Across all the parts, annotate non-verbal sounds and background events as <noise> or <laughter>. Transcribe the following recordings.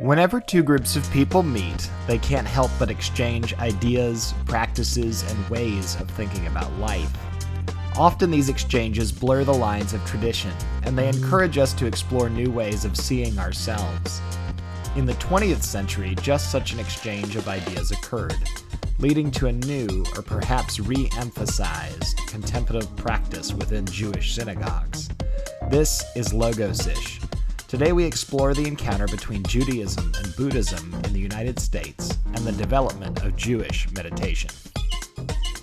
Whenever two groups of people meet, they can't help but exchange ideas, practices, and ways of thinking about life. Often these exchanges blur the lines of tradition, and they encourage us to explore new ways of seeing ourselves. In the 20th century, just such an exchange of ideas occurred, leading to a new, or perhaps re emphasized, contemplative practice within Jewish synagogues. This is Logosish. Today we explore the encounter between Judaism and Buddhism in the United States and the development of Jewish meditation.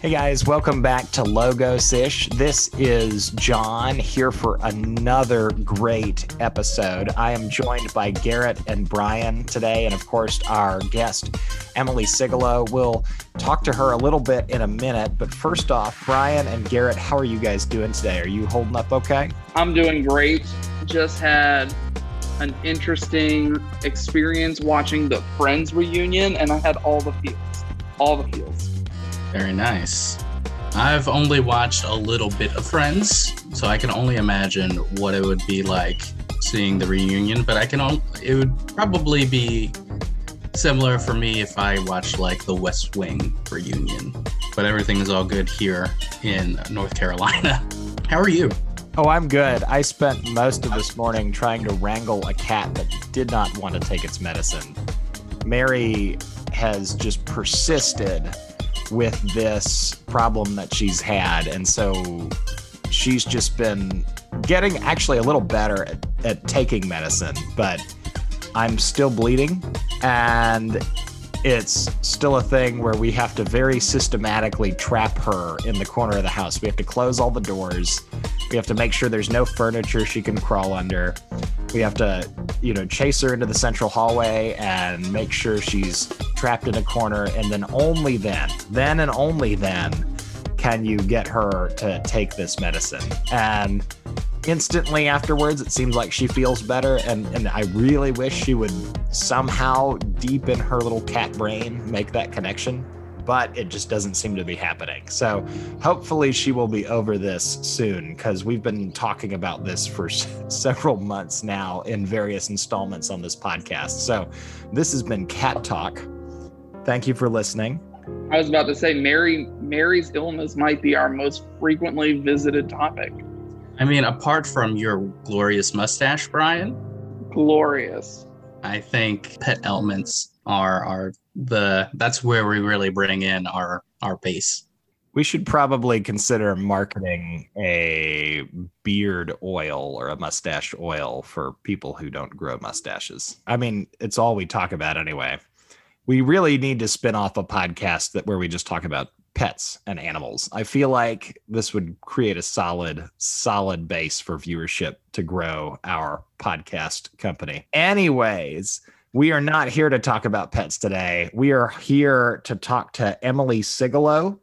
Hey guys, welcome back to Logosish. This is John here for another great episode. I am joined by Garrett and Brian today, and of course, our guest, Emily Sigalow. We'll talk to her a little bit in a minute, but first off, Brian and Garrett, how are you guys doing today? Are you holding up okay? I'm doing great. Just had an interesting experience watching the Friends reunion, and I had all the feels. All the feels. Very nice. I've only watched a little bit of Friends, so I can only imagine what it would be like seeing the reunion. But I can, only, it would probably be similar for me if I watched like the West Wing reunion. But everything is all good here in North Carolina. <laughs> How are you? Oh, I'm good. I spent most of this morning trying to wrangle a cat that did not want to take its medicine. Mary has just persisted with this problem that she's had. And so she's just been getting actually a little better at, at taking medicine, but I'm still bleeding. And it's still a thing where we have to very systematically trap her in the corner of the house. We have to close all the doors. We have to make sure there's no furniture she can crawl under. We have to, you know, chase her into the central hallway and make sure she's trapped in a corner. And then only then, then and only then, can you get her to take this medicine. And instantly afterwards, it seems like she feels better. And, and I really wish she would somehow, deep in her little cat brain, make that connection. But it just doesn't seem to be happening. So hopefully she will be over this soon because we've been talking about this for several months now in various installments on this podcast. So this has been Cat Talk. Thank you for listening. I was about to say Mary Mary's illness might be our most frequently visited topic. I mean, apart from your glorious mustache, Brian, Glorious. I think pet elements are are the that's where we really bring in our our base. We should probably consider marketing a beard oil or a mustache oil for people who don't grow mustaches. I mean, it's all we talk about anyway. We really need to spin off a podcast that where we just talk about pets and animals. I feel like this would create a solid, solid base for viewership to grow our podcast company. Anyways, we are not here to talk about pets today. We are here to talk to Emily Sigalow,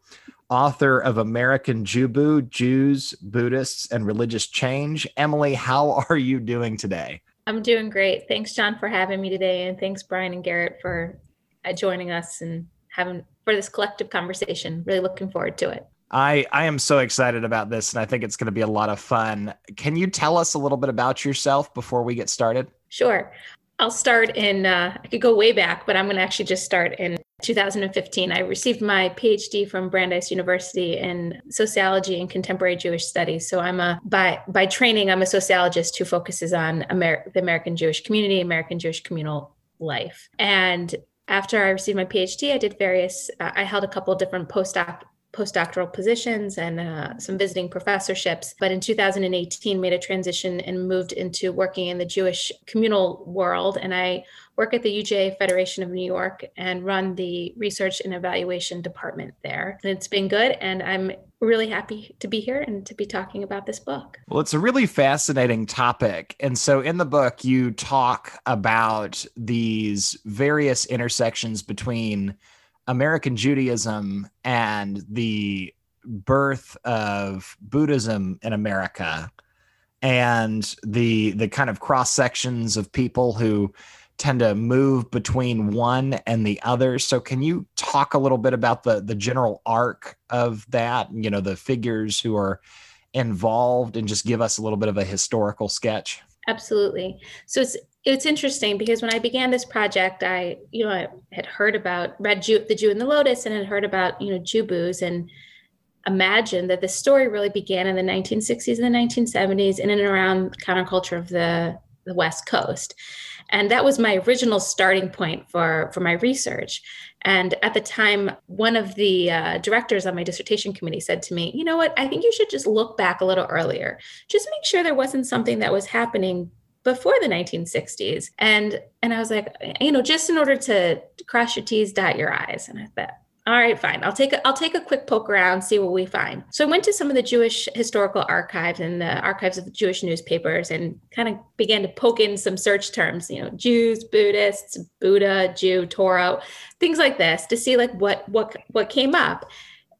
author of American JewBu Jews, Buddhists, and Religious Change. Emily, how are you doing today? I'm doing great. Thanks, John, for having me today. And thanks, Brian and Garrett, for uh, joining us and having for this collective conversation. Really looking forward to it. I, I am so excited about this, and I think it's going to be a lot of fun. Can you tell us a little bit about yourself before we get started? Sure. I'll start in, uh, I could go way back, but I'm going to actually just start in 2015. I received my PhD from Brandeis University in sociology and contemporary Jewish studies. So I'm a, by, by training, I'm a sociologist who focuses on Amer- the American Jewish community, American Jewish communal life. And after I received my PhD, I did various, uh, I held a couple different postdoc postdoctoral positions and uh, some visiting professorships. But in 2018 made a transition and moved into working in the jewish communal world. And i work at the uja federation of new york and run the research and evaluation department there. And it's been good and i'm really happy to be here and to be talking about this book. Well it's a really fascinating topic. And so in the book you talk about these various intersections between American Judaism and the birth of Buddhism in America and the the kind of cross sections of people who tend to move between one and the other. So can you talk a little bit about the the general arc of that, you know, the figures who are involved and just give us a little bit of a historical sketch? Absolutely. So it's it's interesting because when I began this project, I, you know, I had heard about read Jew, the Jew and the Lotus and had heard about, you know, Jewbus and imagined that the story really began in the 1960s and the 1970s in and around counterculture of the, the West Coast. And that was my original starting point for, for my research. And at the time, one of the uh, directors on my dissertation committee said to me, You know what? I think you should just look back a little earlier. Just make sure there wasn't something that was happening before the 1960s. And and I was like, you know, just in order to cross your T's, dot your I's. And I thought, all right, fine. I'll take a, I'll take a quick poke around, see what we find. So I went to some of the Jewish historical archives and the archives of the Jewish newspapers and kind of began to poke in some search terms, you know, Jews, Buddhists, Buddha, Jew, Torah, things like this to see like what what what came up.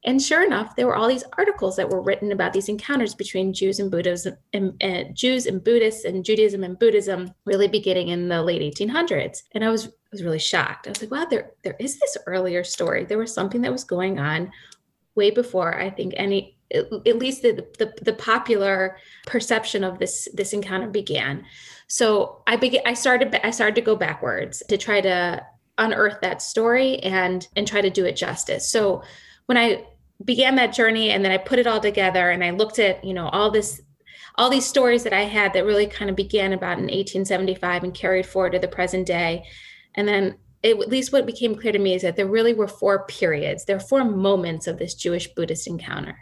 And sure enough, there were all these articles that were written about these encounters between Jews and Buddhism, and, Jews and Buddhists, and Judaism and Buddhism, really beginning in the late 1800s. And I was was really shocked. I was like, wow, there there is this earlier story. There was something that was going on way before I think any at least the, the, the popular perception of this this encounter began. So I began I started I started to go backwards to try to unearth that story and and try to do it justice. So when I began that journey and then I put it all together and I looked at, you know, all this all these stories that I had that really kind of began about in 1875 and carried forward to the present day. And then it, at least what became clear to me is that there really were four periods. There are four moments of this Jewish Buddhist encounter.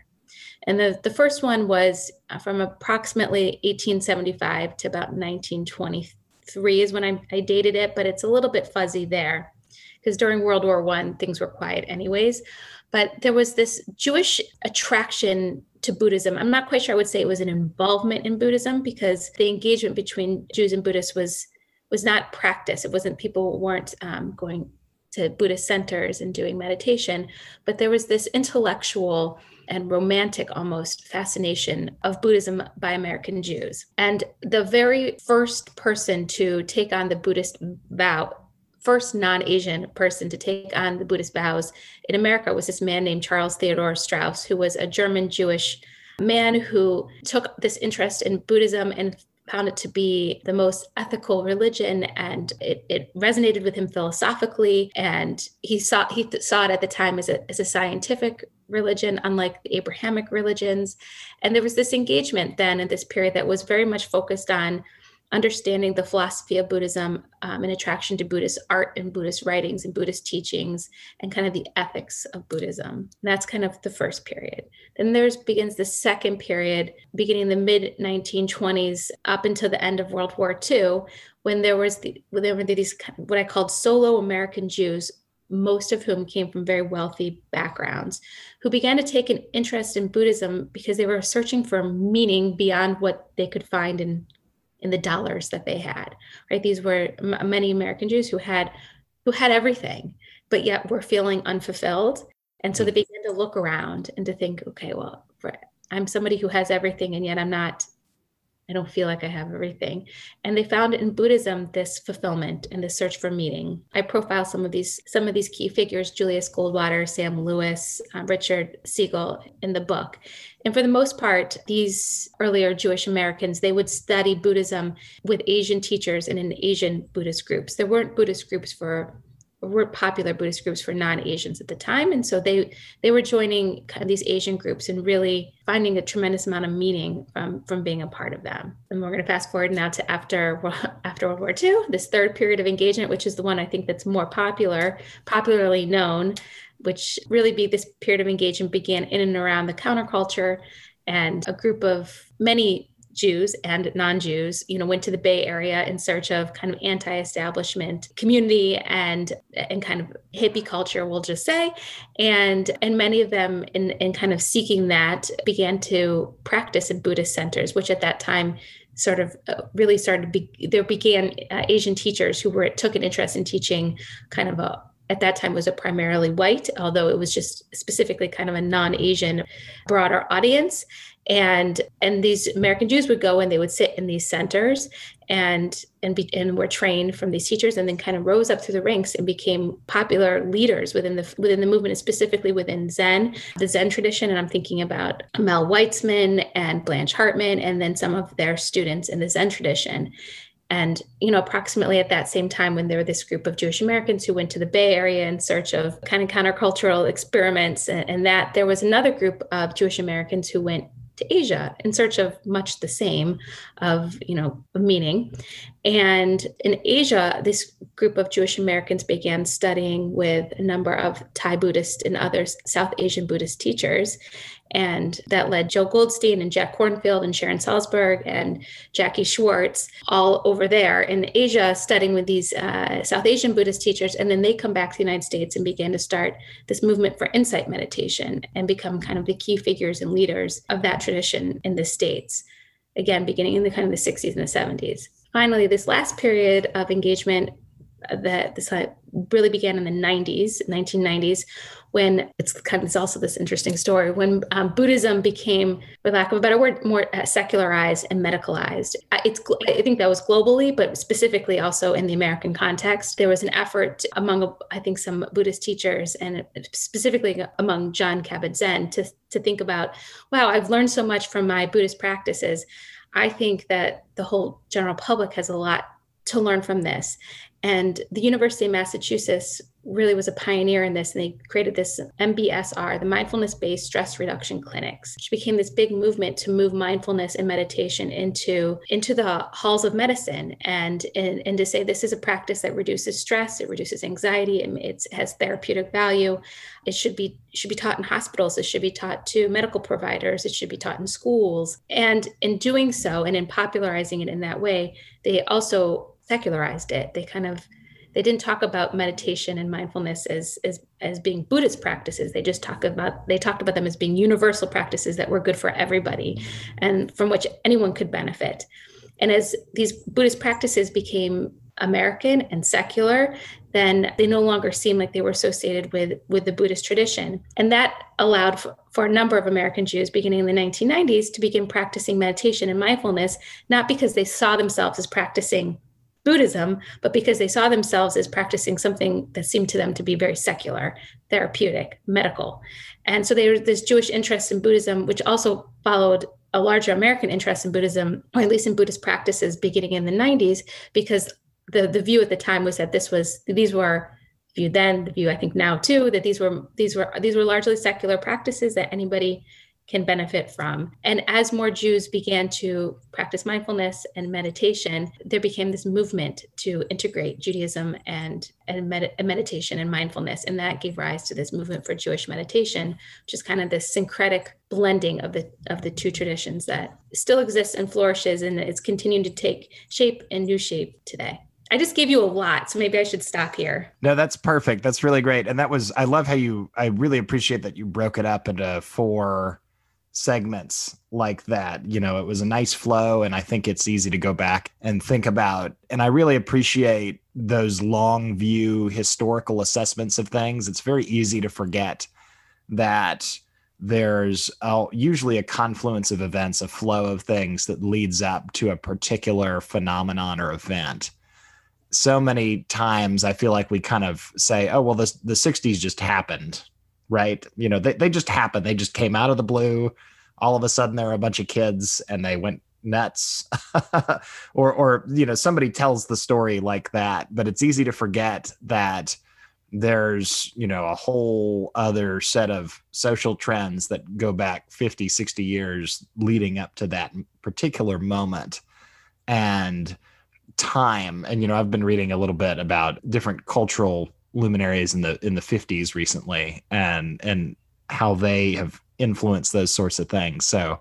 And the, the first one was uh, from approximately 1875 to about 1923 is when I, I dated it, but it's a little bit fuzzy there because during World War One, things were quiet anyways but there was this Jewish attraction to Buddhism. I'm not quite sure I would say it was an involvement in Buddhism because the engagement between Jews and Buddhists was was not practice. It wasn't people weren't um, going to Buddhist centers and doing meditation, but there was this intellectual and romantic almost fascination of Buddhism by American Jews. And the very first person to take on the Buddhist vow first non-Asian person to take on the Buddhist vows in America was this man named Charles Theodor Strauss, who was a German Jewish man who took this interest in Buddhism and found it to be the most ethical religion and it, it resonated with him philosophically and he saw he th- saw it at the time as a, as a scientific religion unlike the abrahamic religions. And there was this engagement then in this period that was very much focused on understanding the philosophy of Buddhism um, and attraction to Buddhist art and Buddhist writings and Buddhist teachings and kind of the ethics of Buddhism. And that's kind of the first period. Then there's begins the second period, beginning the mid 1920s up until the end of World War II, when there was the, when there were these what I called solo American Jews most of whom came from very wealthy backgrounds, who began to take an interest in Buddhism because they were searching for meaning beyond what they could find in in the dollars that they had right these were m- many american jews who had who had everything but yet were feeling unfulfilled and so they mm. began to look around and to think okay well for, i'm somebody who has everything and yet i'm not I don't feel like I have everything. And they found in Buddhism this fulfillment and this search for meaning. I profile some of these some of these key figures: Julius Goldwater, Sam Lewis, uh, Richard Siegel in the book. And for the most part, these earlier Jewish Americans they would study Buddhism with Asian teachers and in Asian Buddhist groups. There weren't Buddhist groups for were popular Buddhist groups for non-Asians at the time, and so they they were joining kind of these Asian groups and really finding a tremendous amount of meaning from from being a part of them. And we're going to fast forward now to after <laughs> after World War II, this third period of engagement, which is the one I think that's more popular, popularly known, which really be this period of engagement began in and around the counterculture, and a group of many Jews and non-Jews, you know, went to the Bay Area in search of kind of anti-establishment community and and kind of hippie culture, we'll just say, and and many of them in in kind of seeking that began to practice in Buddhist centers, which at that time sort of uh, really started be, there began uh, Asian teachers who were took an interest in teaching kind of a at that time was a primarily white, although it was just specifically kind of a non-Asian broader audience and and these American Jews would go and they would sit in these centers and and be and were trained from these teachers and then kind of rose up through the ranks and became popular leaders within the within the movement and specifically within Zen the Zen tradition. And I'm thinking about Mel Weitsman and Blanche Hartman and then some of their students in the Zen tradition. And, you know, approximately at that same time when there were this group of Jewish Americans who went to the Bay Area in search of kind of countercultural experiments, and, and that there was another group of Jewish Americans who went to Asia in search of much the same of you know meaning. And in Asia this group of Jewish Americans began studying with a number of Thai Buddhist and other South Asian Buddhist teachers and that led Joe Goldstein and Jack Kornfield and Sharon Salzberg and Jackie Schwartz all over there in Asia studying with these uh, South Asian Buddhist teachers. And then they come back to the United States and began to start this movement for insight meditation and become kind of the key figures and leaders of that tradition in the States. Again, beginning in the kind of the 60s and the 70s. Finally, this last period of engagement that this really began in the 90s, 1990s, when it's kind of it's also this interesting story when um, Buddhism became, for lack of a better word, more uh, secularized and medicalized. It's I think that was globally, but specifically also in the American context, there was an effort among I think some Buddhist teachers and specifically among Jon Kabat-Zinn to to think about, wow, I've learned so much from my Buddhist practices. I think that the whole general public has a lot to learn from this. And the University of Massachusetts really was a pioneer in this and they created this MBSR, the mindfulness based stress reduction clinics, which became this big movement to move mindfulness and meditation into into the halls of medicine and and, and to say this is a practice that reduces stress, it reduces anxiety, and it has therapeutic value. It should be should be taught in hospitals, it should be taught to medical providers, it should be taught in schools. And in doing so and in popularizing it in that way, they also secularized it. They kind of they didn't talk about meditation and mindfulness as, as as being buddhist practices. They just talk about they talked about them as being universal practices that were good for everybody and from which anyone could benefit. And as these buddhist practices became american and secular then they no longer seemed like they were associated with with the buddhist tradition. And that allowed for, for a number of american jews beginning in the 1990s to begin practicing meditation and mindfulness not because they saw themselves as practicing Buddhism, but because they saw themselves as practicing something that seemed to them to be very secular, therapeutic, medical. And so there was this Jewish interest in Buddhism, which also followed a larger American interest in Buddhism, or at least in Buddhist practices beginning in the 90s, because the, the view at the time was that this was these were view then, the view I think now too, that these were these were these were largely secular practices that anybody can benefit from. And as more Jews began to practice mindfulness and meditation, there became this movement to integrate Judaism and, and, med- meditation and mindfulness. And that gave rise to this movement for Jewish meditation, which is kind of this syncretic blending of the of the two traditions that still exists and flourishes and it's continuing to take shape and new shape today. I just gave you a lot, so maybe I should stop here. No, that's perfect. That's really great. And that was I love how you I really appreciate that you broke it up into four segments like that. You know, it was a nice flow, and I think it's easy to go back and think about. And I really appreciate those long view historical assessments of things. It's very easy to forget that there's usually a confluence of events, a flow of things that leads up to a particular phenomenon or event. So many times I feel like we kind of say, oh, well, the, the 60s just happened right? You know, they, they just happened. They just came out of the blue. All of a sudden, there were a bunch of kids and they went nuts. <laughs> or, or, you know, somebody tells the story like that, but it's easy to forget that there's, you know, a whole other set of social trends that go back 50, 60 years leading up to that particular moment. And time. And, you know, I've been reading a little bit about different cultural luminaries in the in the 50s recently and and how they have influenced those sorts of things. So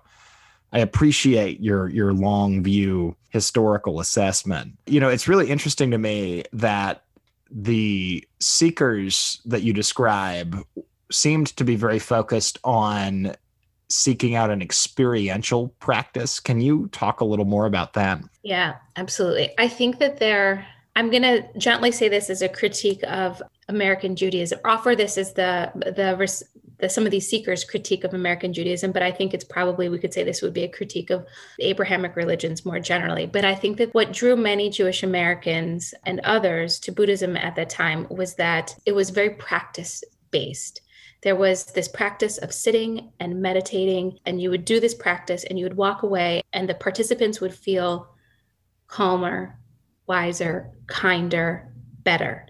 i appreciate your your long view historical assessment. You know it's really interesting to me that the seekers that you describe seemed to be very focused on seeking out an experiential practice. Can you talk a little more about that? Yeah absolutely. I think that they're I'm going to gently say this as a critique of American Judaism. Offer this as the, the the some of these seekers' critique of American Judaism, but I think it's probably we could say this would be a critique of Abrahamic religions more generally. But I think that what drew many Jewish Americans and others to Buddhism at that time was that it was very practice based. There was this practice of sitting and meditating, and you would do this practice and you would walk away, and the participants would feel calmer, wiser, kinder, better.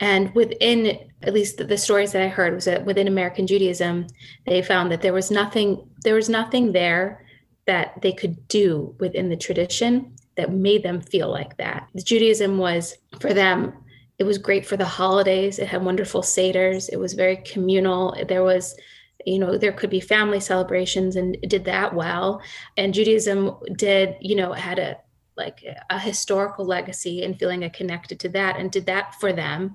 And within, at least the, stories that I heard, was that within American Judaism, they found that there was nothing, there was nothing there that they could do within the tradition that made them feel like that. The Judaism was for them, it was great for the holidays. It had wonderful seders. It was very communal. There was, you know, there could be family celebrations and did that well. And Judaism did, you know, had a like a historical legacy and feeling connected to that and did that for them.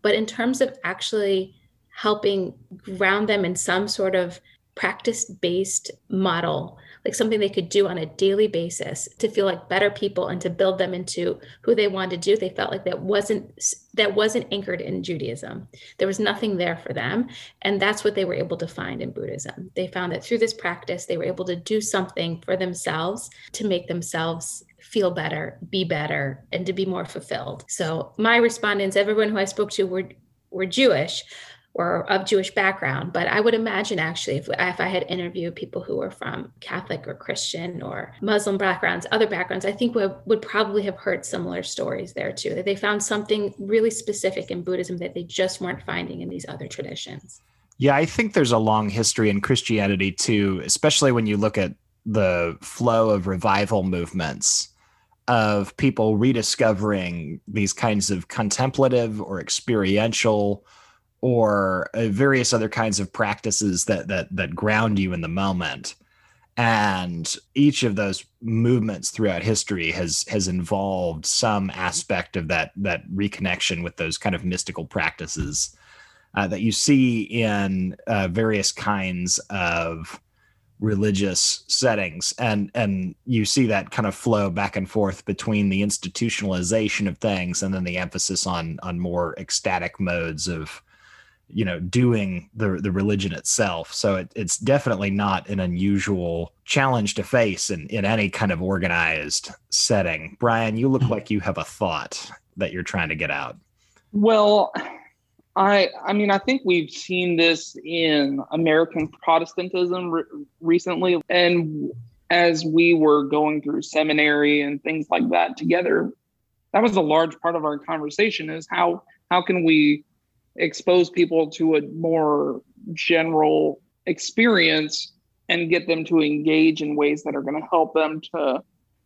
But in terms of actually helping ground them in some sort of practice based model, like something they could do on a daily basis to feel like better people and to build them into who they wanted to do. They felt like that wasn't that wasn't anchored in Judaism. There was nothing there for them, and that's what they were able to find in Buddhism. They found that through this practice, they were able to do something for themselves to make themselves feel better, be better, and to be more fulfilled. So my respondents, everyone who I spoke to were were Jewish or of Jewish background, but I would imagine actually if, if I had interviewed people who were from Catholic or Christian or Muslim backgrounds, other backgrounds, I think we would probably have heard similar stories there too, that they found something really specific in Buddhism that they just weren't finding in these other traditions. Yeah, I think there's a long history in Christianity too, especially when you look at the flow of revival movements of people rediscovering these kinds of contemplative or experiential or uh, various other kinds of practices that that that ground you in the moment. And each of those movements throughout history has has involved some aspect of that that reconnection with those kind of mystical practices uh, that you see in uh, various kinds of religious settings. And and you see that kind of flow back and forth between the institutionalization of things and then the emphasis on on more ecstatic modes of you know doing the the religion itself. So it, it's definitely not an unusual challenge to face in in any kind of organized setting. Brian you look hmm. like you have a thought that you're trying to get out. Well I I mean I think we've seen this in American Protestantism re- recently. And as we were going through seminary and things like that together that was a large part of our conversation is how how can we expose people to a more general experience and get them to engage in ways that are going to help them to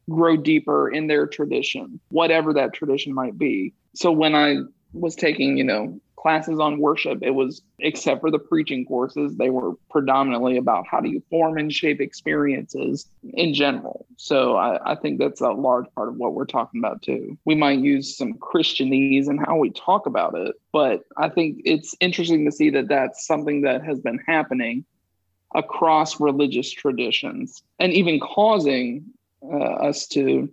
grow deeper in their tradition whatever that tradition might be. So when i was taking you know classes on worship, it was, except for the preaching courses, they were predominantly about how do you form and shape experiences in general. So I, I think that's a large part of what we're talking about too. We might use some Christianese in how we talk about it, but I think it's interesting to see that that's something that has been happening across religious traditions and even causing uh, us to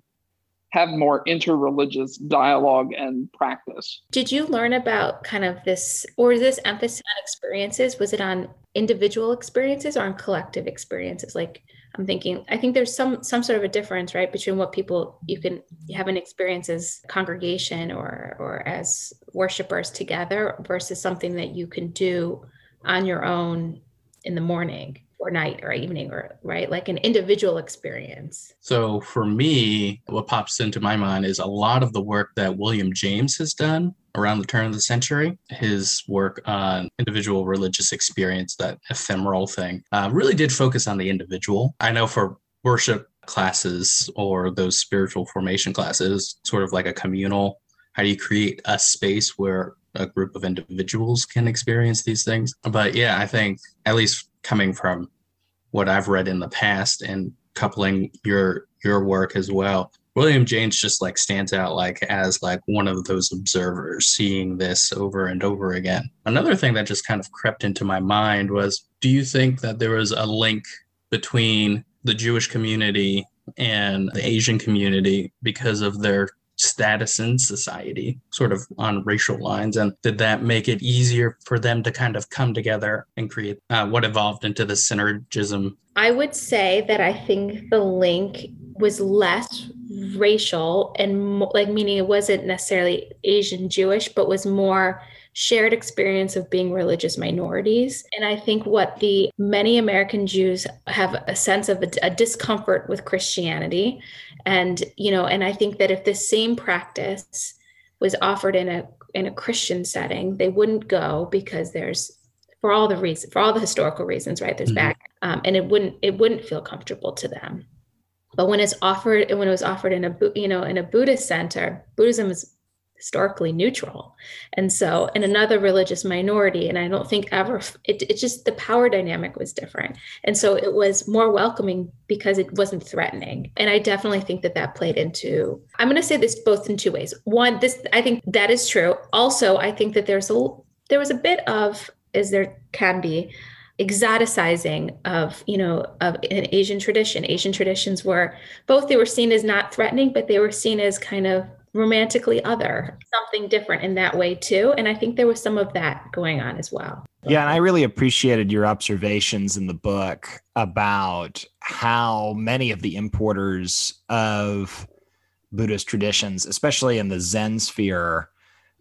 have more interreligious dialogue and practice. Did you learn about kind of this, or is this emphasis on experiences? Was it on individual experiences or on collective experiences? Like I'm thinking, I think there's some some sort of a difference, right, between what people you can have an experience as congregation or or as worshipers together versus something that you can do on your own in the morning or night or evening or right? Like an individual experience. So for me what pops into my mind is a lot of the work that william james has done around the turn of the century his work on individual religious experience that ephemeral thing uh, really did focus on the individual. I know for worship classes or those spiritual formation classes sort of like a communal how do you create a space where a group of individuals can experience these things? But yeah i think at least coming from what I've read in the past and coupling your your work as well. William James just like stands out like as like one of those observers seeing this over and over again. Another thing that just kind of crept into my mind was do you think that there was a link between the Jewish community and the Asian community because of their status in society, sort of on racial lines? And did that make it easier for them to kind of come together and create uh, what evolved into the synergism? I would say that I think the link was less racial and mo- like meaning it wasn't necessarily Asian Jewish, but was more shared experience of being religious minorities. And I think what the many American Jews have a sense of a, a, discomfort with Christianity. And, you know, and I think that if the same practice was offered in a in a Christian setting, they wouldn't go because there's for all the reasons, for all the historical reasons, right? There's mm-hmm. back, um, and it wouldn't it wouldn't feel comfortable to them. But when it's offered, and when it was offered in a you know in a Buddhist center, Buddhism is historically neutral, and so in another religious minority, and I don't think ever it it just the power dynamic was different, and so it was more welcoming because it wasn't threatening, and I definitely think that that played into. I'm going to say this both in two ways. One, this I think that is true. Also, I think that there's a there was a bit of as there can be exoticizing of you know of an asian tradition asian traditions were both they were seen as not threatening but they were seen as kind of romantically other something different in that way too. And i think there was some of that going on as well. Yeah and i really appreciated your observations in the book about how many of the importers of buddhist traditions especially in the zen sphere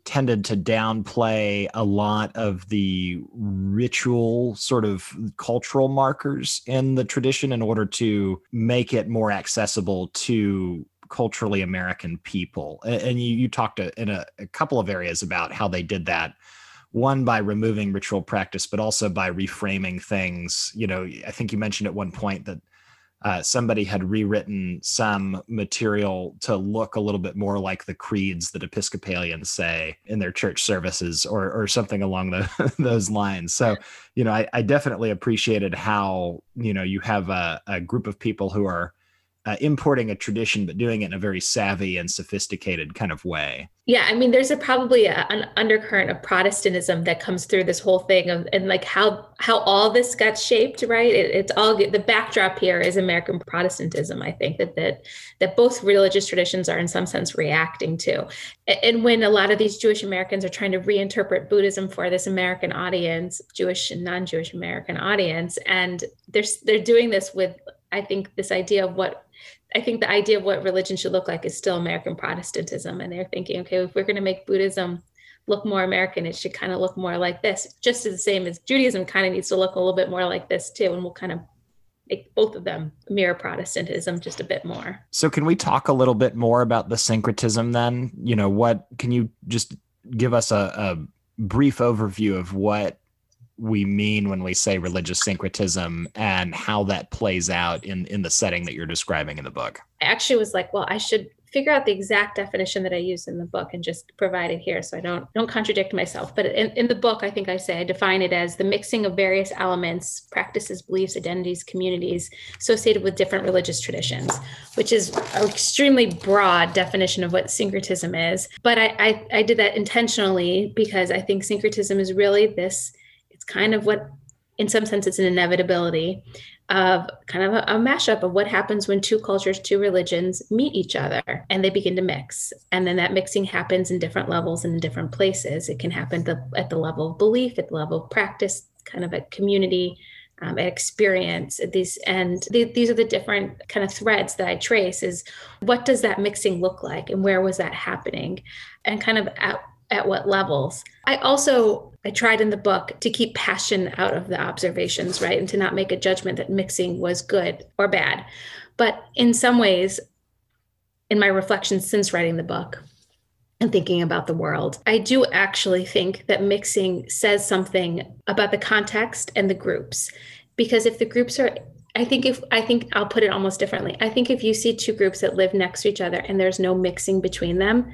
tended to downplay a lot of the ritual sort of cultural markers in the tradition in order to make it more accessible to culturally American people. And you, you talked in a, a couple of areas about how they did that one by removing ritual practice but also by reframing things you know i think you mentioned at one point that uh, somebody had rewritten some material to look a little bit more like the creeds that Episcopalians say in their church services or, or something along the, <laughs> those lines. So, you know, I, I, definitely appreciated how, you know, you have a, a group of people who are uh, importing a tradition, but doing it in a very savvy and sophisticated kind of way. Yeah, I mean, there's a probably a, an undercurrent of Protestantism that comes through this whole thing of, and like how how all this got shaped, right? It, it's all the backdrop here is American Protestantism. I think that that that both religious traditions are in some sense reacting to, and when a lot of these Jewish Americans are trying to reinterpret Buddhism for this American audience, Jewish and non-Jewish American audience, and they're they're doing this with I think this idea of what I think the idea of what religion should look like is still American Protestantism. And they're thinking, okay, if we're going to make Buddhism look more American, it should kind of look more like this, just as the same as Judaism kind of needs to look a little bit more like this too. And we'll kind of make both of them mirror Protestantism just a bit more. So, can we talk a little bit more about the syncretism then? You know, what can you just give us a, a brief overview of what we mean when we say religious syncretism and how that plays out in in the setting that you're describing in the book. I actually was like, well, I should figure out the exact definition that I use in the book and just provide it here so I don't don't contradict myself. But in, in the book, I think I say I define it as the mixing of various elements, practices, beliefs, identities, communities associated with different religious traditions, which is an extremely broad definition of what syncretism is. But I, I, I did that intentionally because I think syncretism is really this it's kind of what in some sense it's an inevitability of kind of a, a, mashup of what happens when two cultures two religions meet each other and they begin to mix. And then that mixing happens in different levels and in different places. It can happen at the level of belief at the level of practice kind of a community um, experience these and th- these are the different kind of threads that i trace is what does that mixing look like and where was that happening? And kind of at, at what levels i also I tried in the book to keep passion out of the observations, right? And to not make a judgment that mixing was good or bad. But in some ways, in my reflections since writing the book and thinking about the world, I do actually think that mixing says something about the context and the groups. Because if the groups are I think if I think I'll put it almost differently. I think if you see two groups that live next to each other and there's no mixing between them,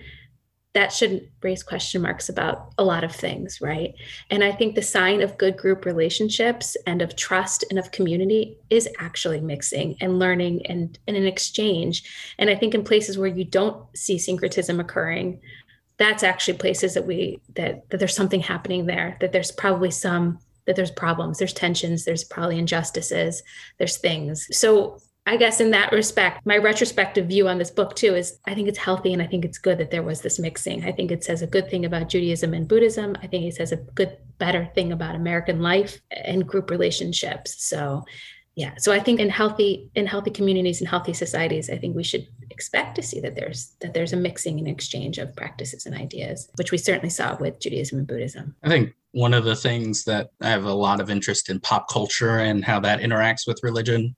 that should raise question marks about a lot of things, right? And I think the sign of good group relationships and of trust and of community is actually mixing and learning and, and an exchange. And I think in places where you don't see syncretism occurring, that's actually places that we that that there's something happening there, that there's probably some that there's problems, there's tensions, there's probably injustices, there's things. So I guess in that respect, my retrospective view on this book too is I think it's healthy and I think it's good that there was this mixing. I think it says a good thing about Judaism and Buddhism. I think it says a good, better thing about American life and group relationships. So, yeah so i think in healthy in healthy communities and healthy societies i think we should expect to see that there's that there's a mixing and exchange of practices and ideas which we certainly saw with judaism and buddhism i think one of the things that i have a lot of interest in pop culture and how that interacts with religion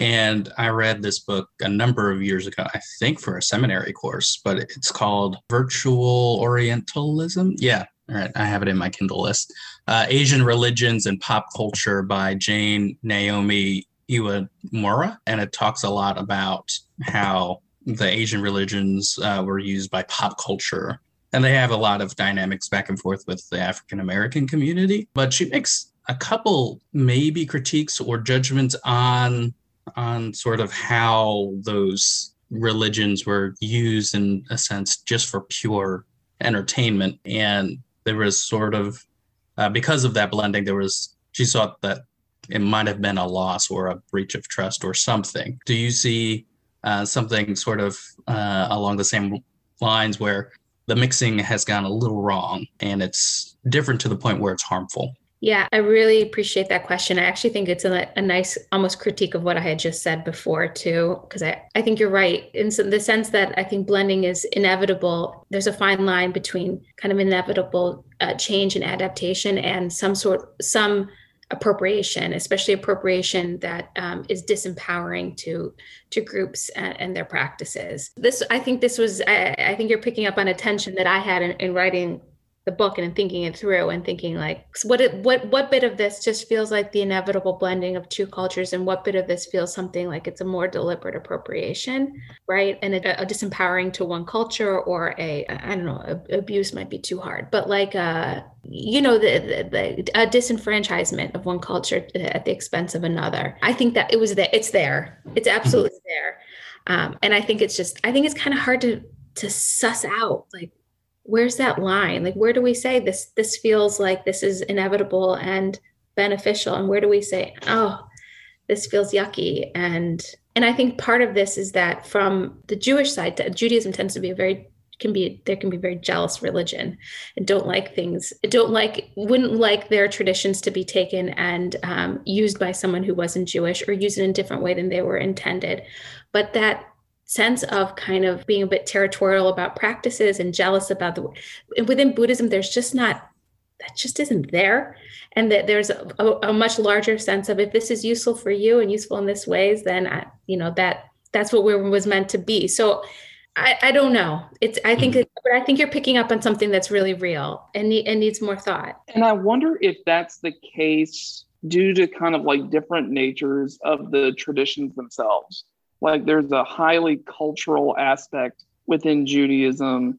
and i read this book a number of years ago i think for a seminary course but it's called virtual orientalism yeah all right, I have it in my Kindle list. Uh, Asian Religions and Pop Culture by Jane Naomi Iwamura. And it talks a lot about how the Asian religions uh, were used by pop culture. And they have a lot of dynamics back and forth with the African American community. But she makes a couple maybe critiques or judgments on on sort of how those religions were used in a sense just for pure entertainment and there was sort of uh, because of that blending, there was she thought that it might have been a loss or a breach of trust or something. Do you see uh, something sort of uh, along the same lines where the mixing has gone a little wrong and it's different to the point where it's harmful? Yeah, I really appreciate that question. I actually think it's a, a nice, almost critique of what I had just said before, too, because I, I think you're right in the sense that I think blending is inevitable. There's a fine line between kind of inevitable uh, change and adaptation and some sort, some appropriation, especially appropriation that um, is disempowering to to groups and, and, their practices. This, I think, this was. I, I, think you're picking up on a tension that I had in, in writing the book and thinking it through and thinking like what it, what what bit of this just feels like the inevitable blending of two cultures and what bit of this feels something like it's a more deliberate appropriation right? And a, a disempowering to one culture or a i don't know a, abuse might be too hard but like uh you know the, the, the a disenfranchisement of one culture at the expense of another. I think that it was there it's there. It's absolutely mm-hmm. there. Um, and i think it's just i think it's kind of hard to to suss out like where's that line? Like where do we say this this feels like this is inevitable and beneficial? And where do we say oh this feels yucky and and i think part of this is that from the jewish side judaism tends to be a very can be there can be very jealous religion and don't like things don't like wouldn't like their traditions to be taken and um, used by someone who wasn't jewish or used in a different way than they were intended. But that sense of kind of being a bit territorial about practices and jealous about the within buddhism there's just not that just isn't there and that there's a, a, a much larger sense of if this is useful for you and useful in this ways then I, you know that that's what we was meant to be so I, I don't know. It's I think, mm-hmm. but I think you're picking up on something that's really real and and needs more thought. And I wonder if that's the case due to kind of like different natures of the traditions themselves like there's a highly cultural aspect within Judaism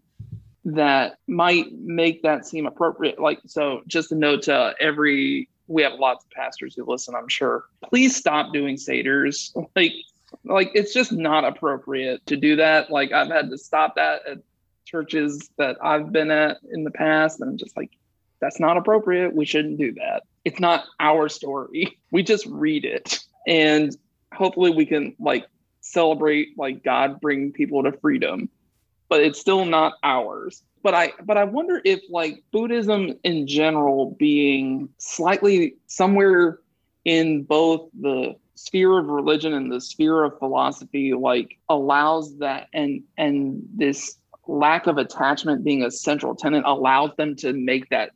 that might make that seem appropriate. Like, so just a note to every, we have lots of pastors who listen, I'm sure. Please stop doing Seders. <laughs> Like, like it's just not appropriate to do that. Like I've had to stop that at churches that I've been at in the past. And I'm just like, that's not appropriate. We shouldn't do that. It's not our story. <laughs> We just read it. And hopefully we can like celebrate like God bring people to freedom, but it's still not ours. But I but I wonder if like Buddhism in general being slightly somewhere in both the sphere of religion and the sphere of philosophy like allows that and and this lack of attachment being a central tenet allows them to make that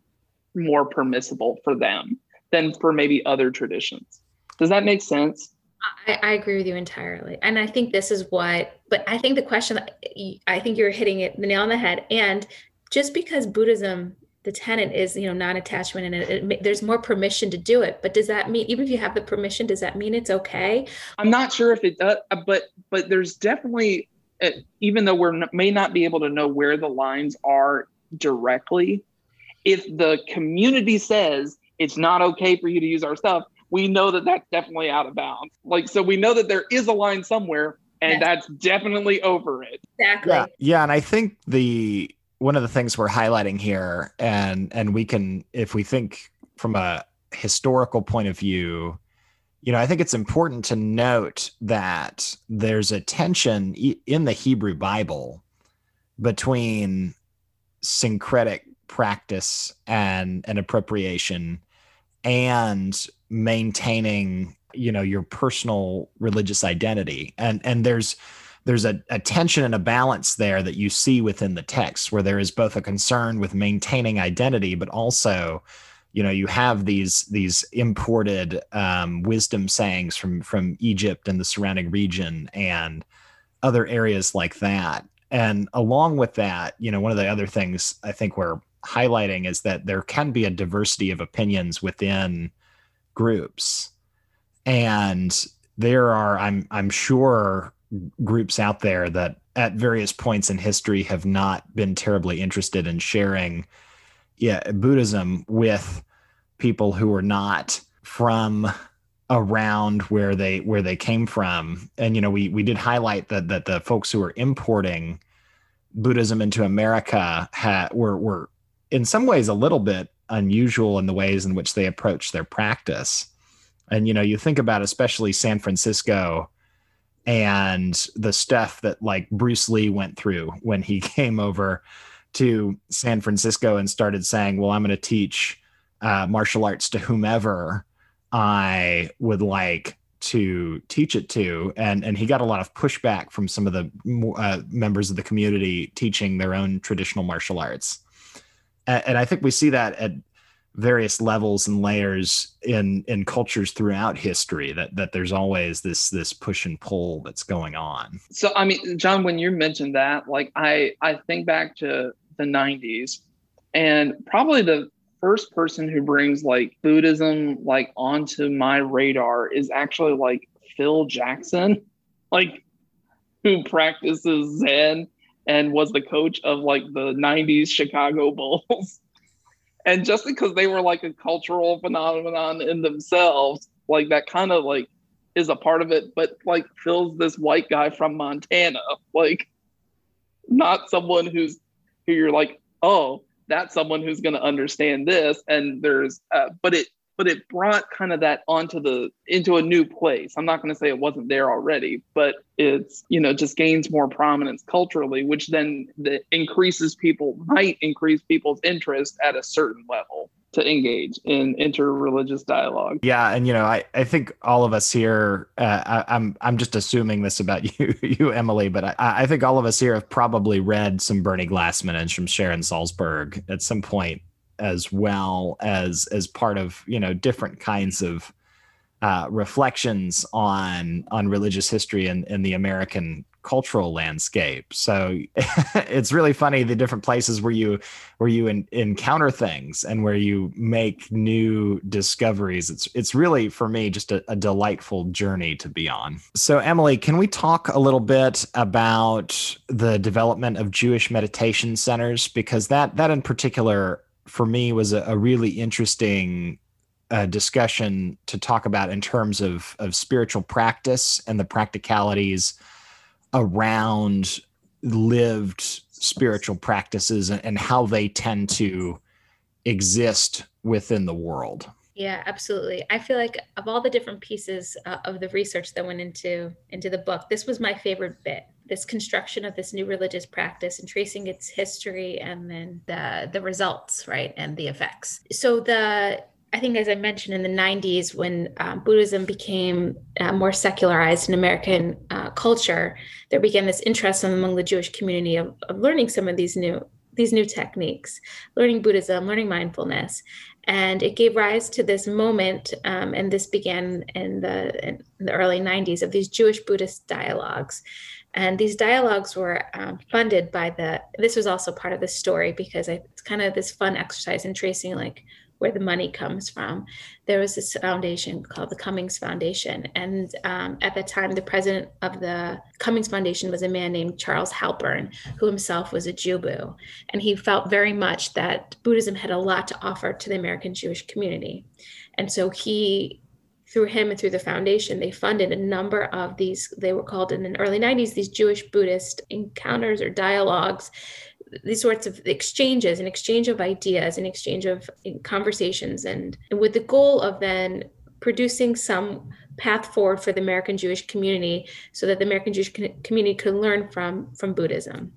more permissible for them than for maybe other traditions. Does that make sense? I, I, agree with you entirely. And I think this is what, but I think the question, I think you're hitting it the nail on the head. And just because Buddhism, the tenet is, you know, non-attachment and it, it, there's more permission to do it. But does that mean, even if you have the permission, does that mean it's okay? I'm not sure if it does, uh, but, but there's definitely, uh, even though we're may not be able to know where the lines are directly, if the community says it's not okay for you to use our stuff, we know that that's definitely out of bounds. Like, so we know that there is a line somewhere, and yes. that's definitely over it. Exactly. Yeah, yeah, and I think the one of the things we're highlighting here, and and we can, if we think from a historical point of view, you know, I think it's important to note that there's a tension in the Hebrew Bible between syncretic practice and an appropriation and maintaining you know your personal religious identity. And and there's there's a, a tension and a balance there that you see within the text where there is both a concern with maintaining identity but also you know you have these these imported um, wisdom sayings from from egypt and the surrounding region and other areas like that. And along with that you know one of the other things i think we're highlighting is that there can be a diversity of opinions within groups. And there are i'm i'm sure groups out there that at various points in history have not been terribly interested in sharing yeah buddhism with people who are not from around where they where they came from. And you know we we did highlight that that the folks who were importing buddhism into america were were in some ways a little bit unusual in the ways in which they approach their practice. And you know you think about especially san francisco and the stuff that like bruce lee went through when he <laughs> came over to san francisco and started saying well i'm going to teach uh, martial arts to whomever i would like to teach it to. And and he got a lot of pushback from some of the uh, members of the community teaching their own traditional martial arts and, i think we see that at various levels and layers in in cultures throughout history that that there's always this this push and pull that's going on. So i mean john when you mentioned that like i i think back to the 90s and probably the first person who brings like buddhism like onto my radar is actually like phil jackson <laughs> like who practices zen and was the coach of like the 90s chicago <laughs> bulls. And just because they were like a cultural phenomenon in themselves like that kind of like is a part of it but like phil's this white guy from montana. Like not someone who's who you're like oh that's someone who's going to understand this and there's uh, but it but it brought kind of that onto the into a new place. I'm not going to say it wasn't there already, but it's you know just gains more prominence culturally, which then the increases people might increase people's interest at a certain level to engage in interreligious dialogue. Yeah, and you know, I, I think all of us here, uh, I, am I'm, I'm just assuming this about <laughs> you, you Emily, but I, I think all of us here have probably read some Bernie Glassman and from Sharon Salzberg at some point as well as as part of you know different kinds of uh, reflections on on religious history and in, the American cultural landscape. So <laughs> it's really funny the different places where you where you in, encounter things and where you make new discoveries. It's it's really for me just a, a delightful journey to be on. So Emily, can we talk a little bit about the development of Jewish meditation centers because that that in particular for me was a, a really interesting uh, discussion to talk about in terms of of spiritual practice and the practicalities around lived spiritual practices and, and how they tend to exist within the world. Yeah, absolutely. I feel like of all the different pieces uh, of the research that went into into the book, this was my favorite bit. This construction of this new religious practice and tracing its history and then the the results, right, and the effects. So the I think, as I mentioned, in the 90s, when um, Buddhism became uh, more secularized in American uh, culture, there began this interest among the Jewish community of, of learning some of these new these new techniques, learning Buddhism, learning mindfulness, and it gave rise to this moment um, and this began in the, in the early 90s of these jewish buddhist dialogues. And these dialogues were um, funded by the this was also part of the story because it's kind of this fun exercise in tracing like where the money comes from. There was this foundation called the Cummings Foundation. And um, at the time, the president of the Cummings Foundation was a man named Charles Halpern, who himself was a JewBu. And he felt very much that Buddhism had a lot to offer to the American Jewish community. And so he through him and through the foundation, they funded a number of these, they were called in the early 90s, these Jewish Buddhist encounters or dialogues these sorts of exchanges an exchange of ideas an exchange of conversations and, and with the goal of then producing some path forward for the american jewish community so that the american jewish community could learn from from buddhism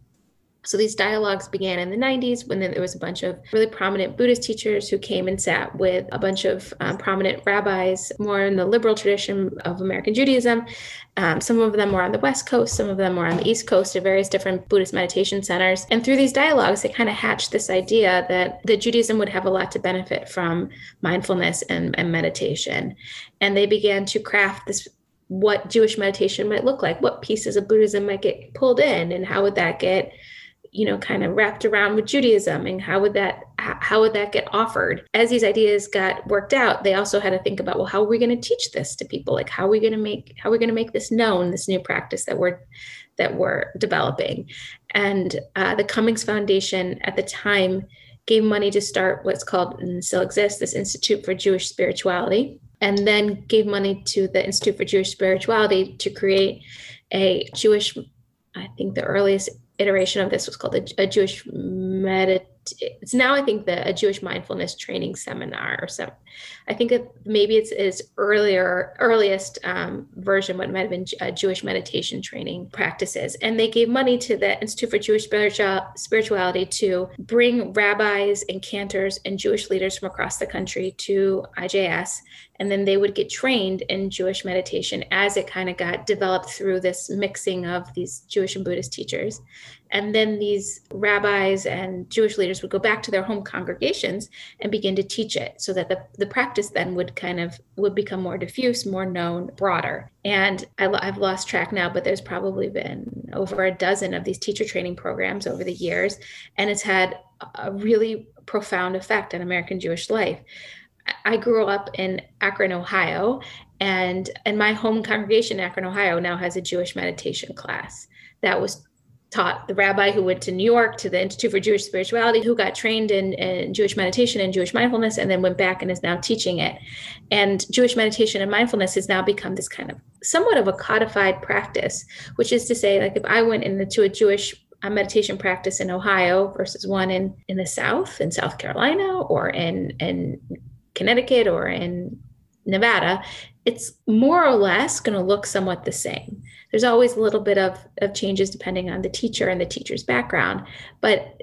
So these dialogues began in the 90s when there was a bunch of really prominent Buddhist teachers who came and sat with a bunch of um, prominent rabbis, more in the liberal tradition of American Judaism. Um, some of them were on the West Coast, some of them were on the East Coast at various different Buddhist meditation centers. And through these dialogues, they kind of hatched this idea that, that Judaism would have a lot to benefit from mindfulness and, and meditation. And they began to craft this what Jewish meditation might look like, what pieces of Buddhism might get pulled in, and how would that get you know kind of wrapped around with judaism and how would that how would that get offered? As these ideas got worked out they also had to think about well how are we going to teach this to people? Like how are we going to make how are we going to make this known this new practice that we're that we're developing? And uh, the cummings foundation at the time gave money to start what's called and still exists this institute for jewish spirituality and then gave money to the institute for jewish spirituality to create a jewish i think the earliest iteration of this was called a, a Jewish medit. It's now I think the a Jewish mindfulness training seminar or some. I think it, maybe it's its earlier earliest um, version, what might have been a Jewish meditation training practices, and they gave money to the Institute for Jewish Spiritual, Spirituality to bring rabbis and cantors and Jewish leaders from across the country to IJS and then they would get trained in Jewish meditation as it kind of got developed through this mixing of these Jewish and Buddhist teachers. And then these rabbis and Jewish leaders would go back to their home congregations and begin to teach it so that the, the practice then would kind of would become more diffuse, more known, broader. And I, I've lost track now, but there's probably been over a dozen of these teacher training programs over the years. And it's had a really profound effect on American Jewish life. I grew up in Akron, Ohio, and and my home congregation in Akron, Ohio, now has a Jewish meditation class that was taught the rabbi who went to New York to the Institute for Jewish Spirituality, who got trained in, in, Jewish meditation and Jewish mindfulness, and then went back and is now teaching it. And Jewish meditation and mindfulness has now become this kind of somewhat of a codified practice, which is to say, like if I went into a Jewish meditation practice in Ohio versus one in in the South, in South Carolina, or in in Connecticut or in Nevada, it's more or less going to look somewhat the same. There's always a little bit of, of changes depending on the teacher and the teacher's background, but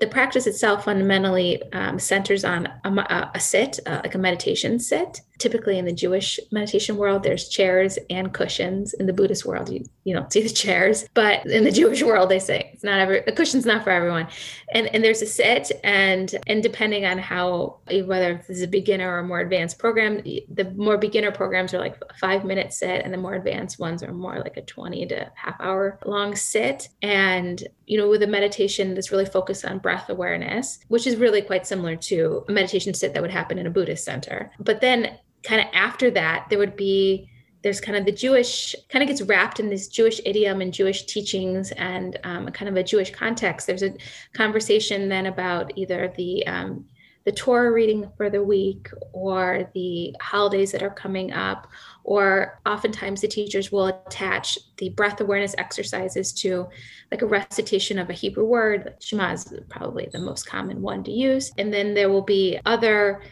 the practice itself fundamentally um, centers on a, a sit, uh, like a meditation sit. Typically, in the Jewish meditation world, there's chairs and cushions. In the Buddhist world, you you don't see the chairs, but in the Jewish world, they say it's not every the cushion's not for everyone. And and there's a sit, and and depending on how whether this is a beginner or a more advanced program, the more beginner programs are like five minute sit, and the more advanced ones are more like a twenty to half hour long sit. And you know, with a meditation that's really focused on breath awareness, which is really quite similar to a meditation sit that would happen in a Buddhist center. But then, kind of after that, there would be there's kind of the Jewish kind of gets wrapped in this Jewish idiom and Jewish teachings and um, kind of a Jewish context. There's a conversation then about either the um, the Torah reading for the week or the holidays that are coming up, or oftentimes the teachers will attach the breath awareness exercises to like a recitation of a Hebrew word. Shema is probably the most common one to use. And then there will be other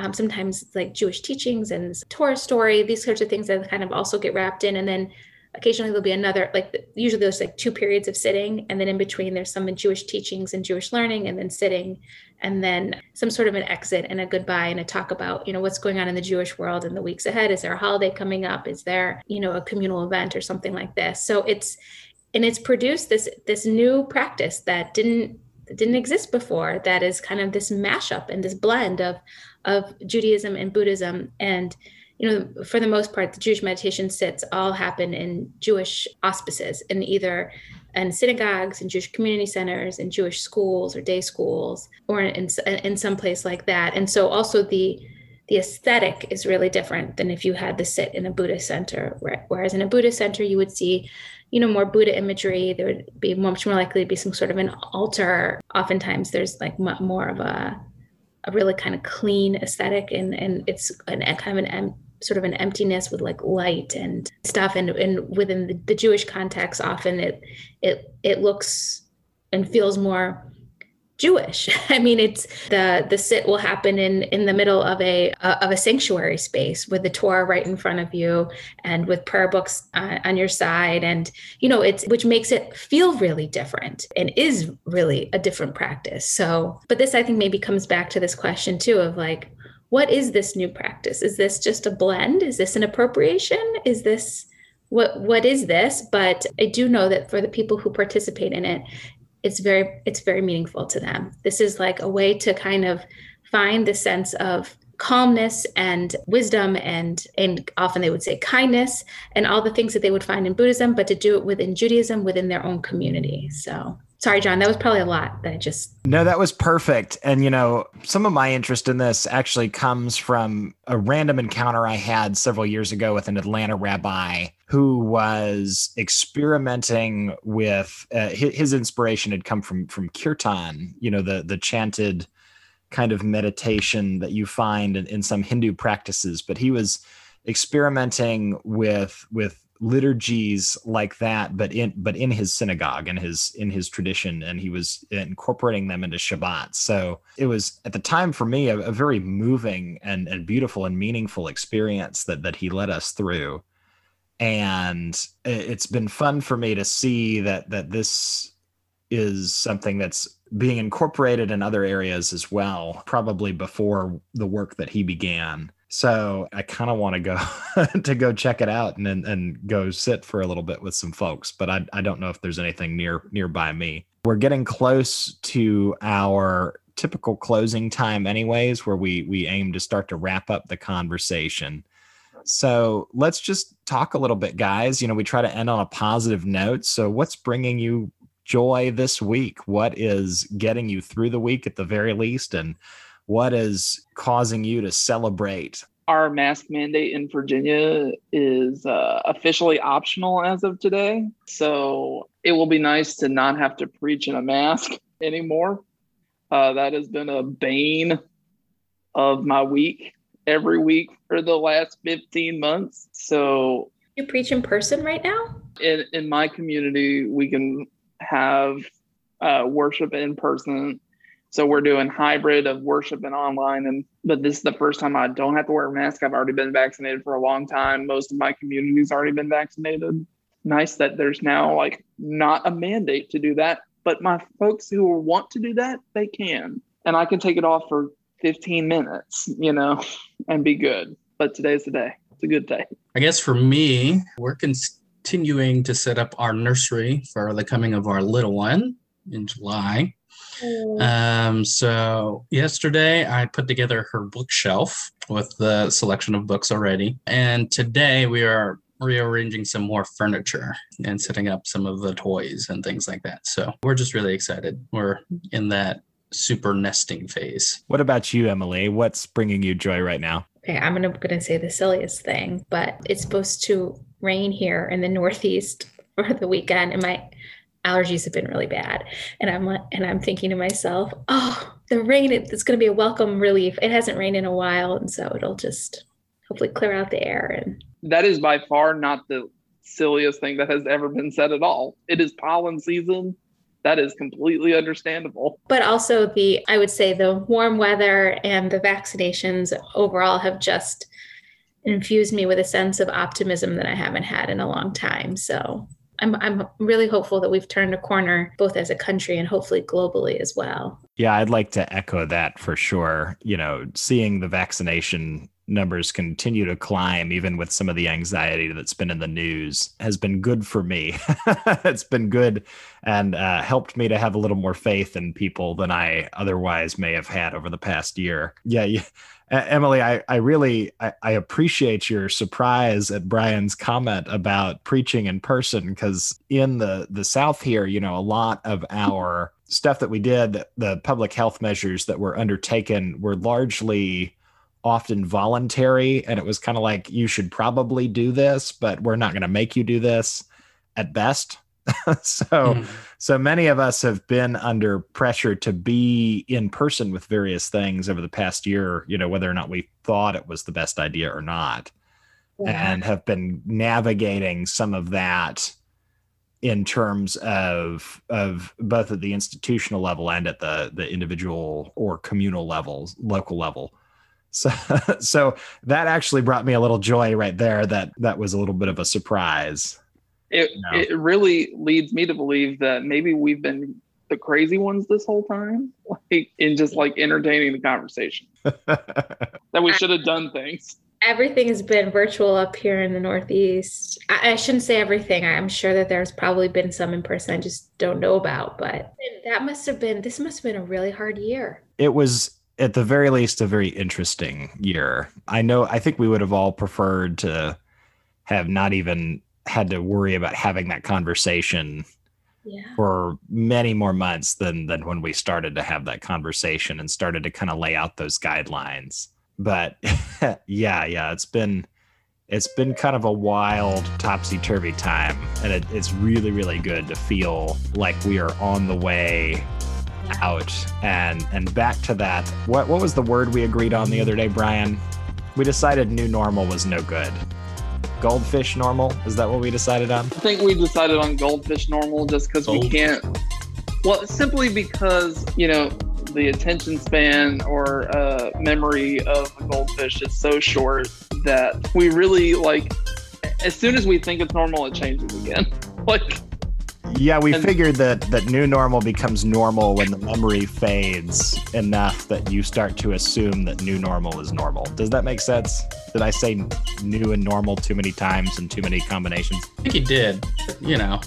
um, sometimes like Jewish teachings and Torah story, these sorts of things that kind of also get wrapped in. And then occasionally there'll be another like usually there's like two periods of sitting. And then in between there's some jewish teachings and jewish learning and then sitting and then some sort of an exit and a goodbye and a talk about you know what's going on in the jewish world in the weeks ahead. Is there a holiday coming up? Is there you know a communal event or something like this? So it's and it's produced this this new practice that didn't didn't exist before that is kind of this mashup and this blend of of judaism and buddhism and you know, for the most part, the Jewish meditation sits all happen in Jewish auspices, in either in synagogues and Jewish community centers and Jewish schools or day schools, or in in some place like that. And so, also the the aesthetic is really different than if you had to sit in a Buddhist center. Whereas in a Buddhist center, you would see, you know, more Buddha imagery. There would be much more likely to be some sort of an altar. Oftentimes, there's like more of a a really kind of clean aesthetic, and and it's an kind of an sort of an emptiness with like light and stuff. And and within the, the jewish context often it it it looks and feels more Jewish. <laughs> I mean, it's the the sit will happen in in the middle of a uh, of a sanctuary space with the Torah right in front of you and with prayer books uh, on your side, and you know, it's which makes it feel really different and is really a different practice. So, but this I think maybe comes back to this question too of like, what is this new practice? Is this just a blend? Is this an appropriation? Is this what what is this but i do know that for the people who participate in it it's very it's very meaningful to them. This is like a way to kind of find the sense of calmness and wisdom and and often they would say kindness and all the things that they would find in buddhism but to do it within judaism within their own community. So sorry john that was probably a lot that i just no that was perfect. And you know some of my interest in this actually comes from a random encounter i had several years ago with an atlanta rabbi who was experimenting with uh, his, his, inspiration had come from from kirtan you know the the chanted kind of meditation that you find in, in some hindu practices. But he was experimenting with with liturgies like that but in but in his synagogue and his in his tradition and he was incorporating them into shabbat. So it was at the time for me a, a very moving and and beautiful and meaningful experience that that he led us through. And it's been fun for me to see that that this is something that's being incorporated in other areas as well probably before the work that he began so i kind of want to go <laughs> to go check it out and, and and go sit for a little bit with some folks but I, I don't know if there's anything near nearby me we're getting close to our typical closing time anyways where we we aim to start to wrap up the conversation so let's just talk a little bit, guys. You know, we try to end on a positive note. So, what's bringing you joy this week? What is getting you through the week at the very least? And what is causing you to celebrate? Our mask mandate in Virginia is uh, officially optional as of today. So, it will be nice to not have to preach in a mask <laughs> anymore. Uh, that has been a bane of my week every week for the last 15 months. So you preach in person right now? In in my community, we can have uh, worship in person. So we're doing hybrid of worship and online. And but this is the first time I don't have to wear a mask. I've already been vaccinated for a long time. Most of my community's already been vaccinated. Nice that there's now like not a mandate to do that. But my folks who want to do that, they can. And I can take it off for 15 minutes, you know, and be good. But today's the day. It's a good day. I guess for me, we're continuing to set up our nursery for the coming of our little one in July. Um, so yesterday I put together her bookshelf with the selection of books already. And today we are rearranging some more furniture and setting up some of the toys and things like that. So we're just really excited. We're in that super nesting phase. What about you, Emily? What's bringing you joy right now? Okay, I'm gonna, gonna say the silliest thing, but it's supposed to rain here in the Northeast <laughs> for the weekend, and my allergies have been really bad. And I'm and I'm thinking to myself, oh, the rain it's going to be a welcome relief. It hasn't rained in a while, and so it'll just hopefully clear out the air. And that is by far not the silliest thing that has ever been said at all. It is pollen season that is completely understandable. But also the I would say the warm weather and the vaccinations overall have just infused me with a sense of optimism that I haven't had in a long time. So I'm I'm really hopeful that we've turned a corner both as a country and hopefully globally as well. Yeah, I'd like to echo that for sure. You know, seeing the vaccination numbers continue to climb, even with some of the anxiety that's been in the news, has been good for me. <laughs> it's been good and uh, helped me to have a little more faith in people than I otherwise may have had over the past year. Yeah, yeah. Emily, I, I really I, I, appreciate your surprise at Brian's comment about preaching in person because in the the South here, you know, a lot of our stuff that we did, the public health measures that were undertaken, were largely often voluntary and it was kind of like you should probably do this but we're not going to make you do this at best <laughs> so mm. so many of us have been under pressure to be in person with various things over the past year you know whether or not we thought it was the best idea or not yeah. and have been navigating some of that in terms of of both at the institutional level and at the the individual or communal levels, local level. So <laughs> so that actually brought me a little joy right there. That that was a little bit of a surprise. It no. it really leads me to believe that maybe we've been the crazy ones this whole time, <laughs> like in just like entertaining the conversation. <laughs> that we should have done things everything has been virtual up here in the Northeast. I, I, shouldn't say everything. I'm sure that there's probably been some in person I just don't know about, but that must have been, this must have been a really hard year. It was at the very least a very interesting year. I know, I think we would have all preferred to have not even had to worry about having that conversation yeah. for many more months than than when we started to have that conversation and started to kind of lay out those guidelines but <laughs> yeah, yeah, it's been it's been kind of a wild topsy turvy time, and it, it's really really good to feel like we are on the way out and and back to that. What what was the word we agreed on the other day, Brian? We decided new normal was no good. Goldfish normal is that what we decided on? I think we decided on goldfish normal just because we can't. Well, simply because you know the attention span or uh, memory of a goldfish is so short that we really like as soon as we think it's normal it changes again <laughs> like yeah we and, figured that that new normal becomes normal when the memory fades enough that you start to assume that new normal is normal. Does that make sense? Did i say new and normal too many times and too many combinations? I think you did you know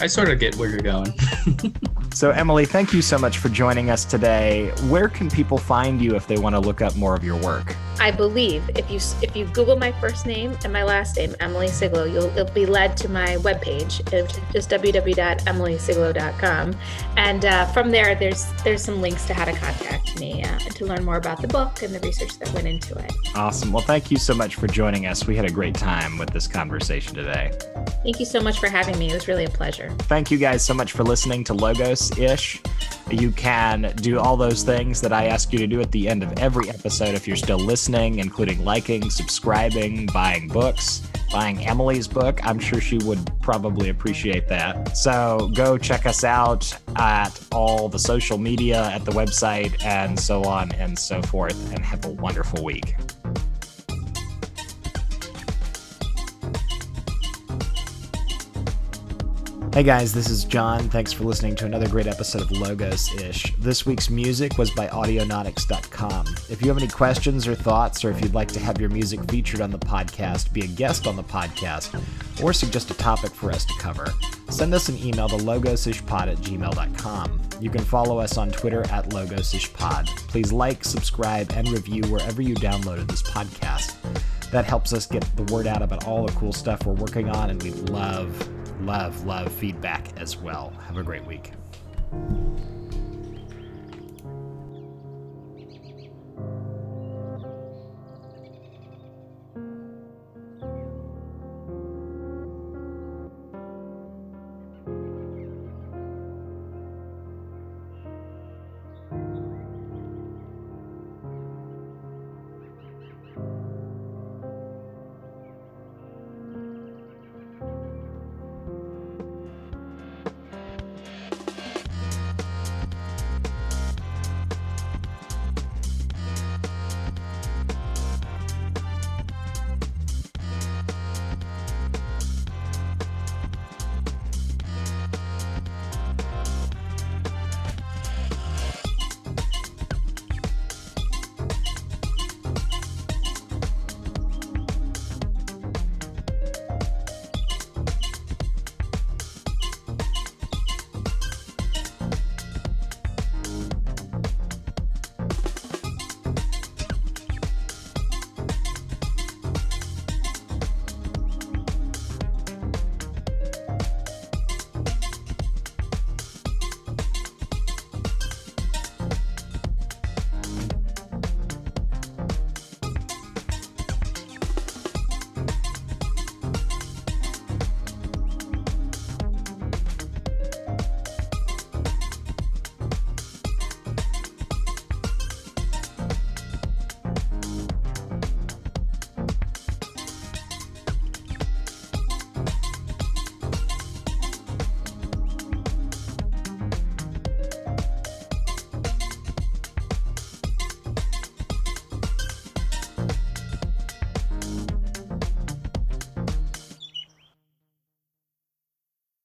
I sort of get where you're going. <laughs> so, Emily, thank you so much for joining us today. Where can people find you if they want to look up more of your work? I believe if you if you Google my first name and my last name, Emily Sigalow, you'll, you'll be led to my webpage, just www.emilysigalow.com, and uh, from there, there's there's some links to how to contact me uh, to learn more about the book and the research that went into it. Awesome. Well, thank you so much for joining us. We had a great time with this conversation today. Thank you so much for having me. It was really a pleasure. Thank you guys so much for listening to Logos Ish. You can do all those things that I ask you to do at the end of every episode if you're still listening, including liking, subscribing, buying books, buying Emily's book. I'm sure she would probably appreciate that. So go check us out at all the social media, at the website, and so on and so forth, and have a wonderful week. Hey guys, this is John. Thanks for listening to another great episode of Logos Ish. This week's music was by Audionautix.com. If you have any questions or thoughts, or if you'd like to have your music featured on the podcast, be a guest on the podcast, or suggest a topic for us to cover, send us an email to logosishpod at gmail.com. You can follow us on Twitter at logosishpod. Please like, subscribe, and review wherever you downloaded this podcast. That helps us get the word out about all the cool stuff we're working on, and we love love, love feedback as well. Have a great week.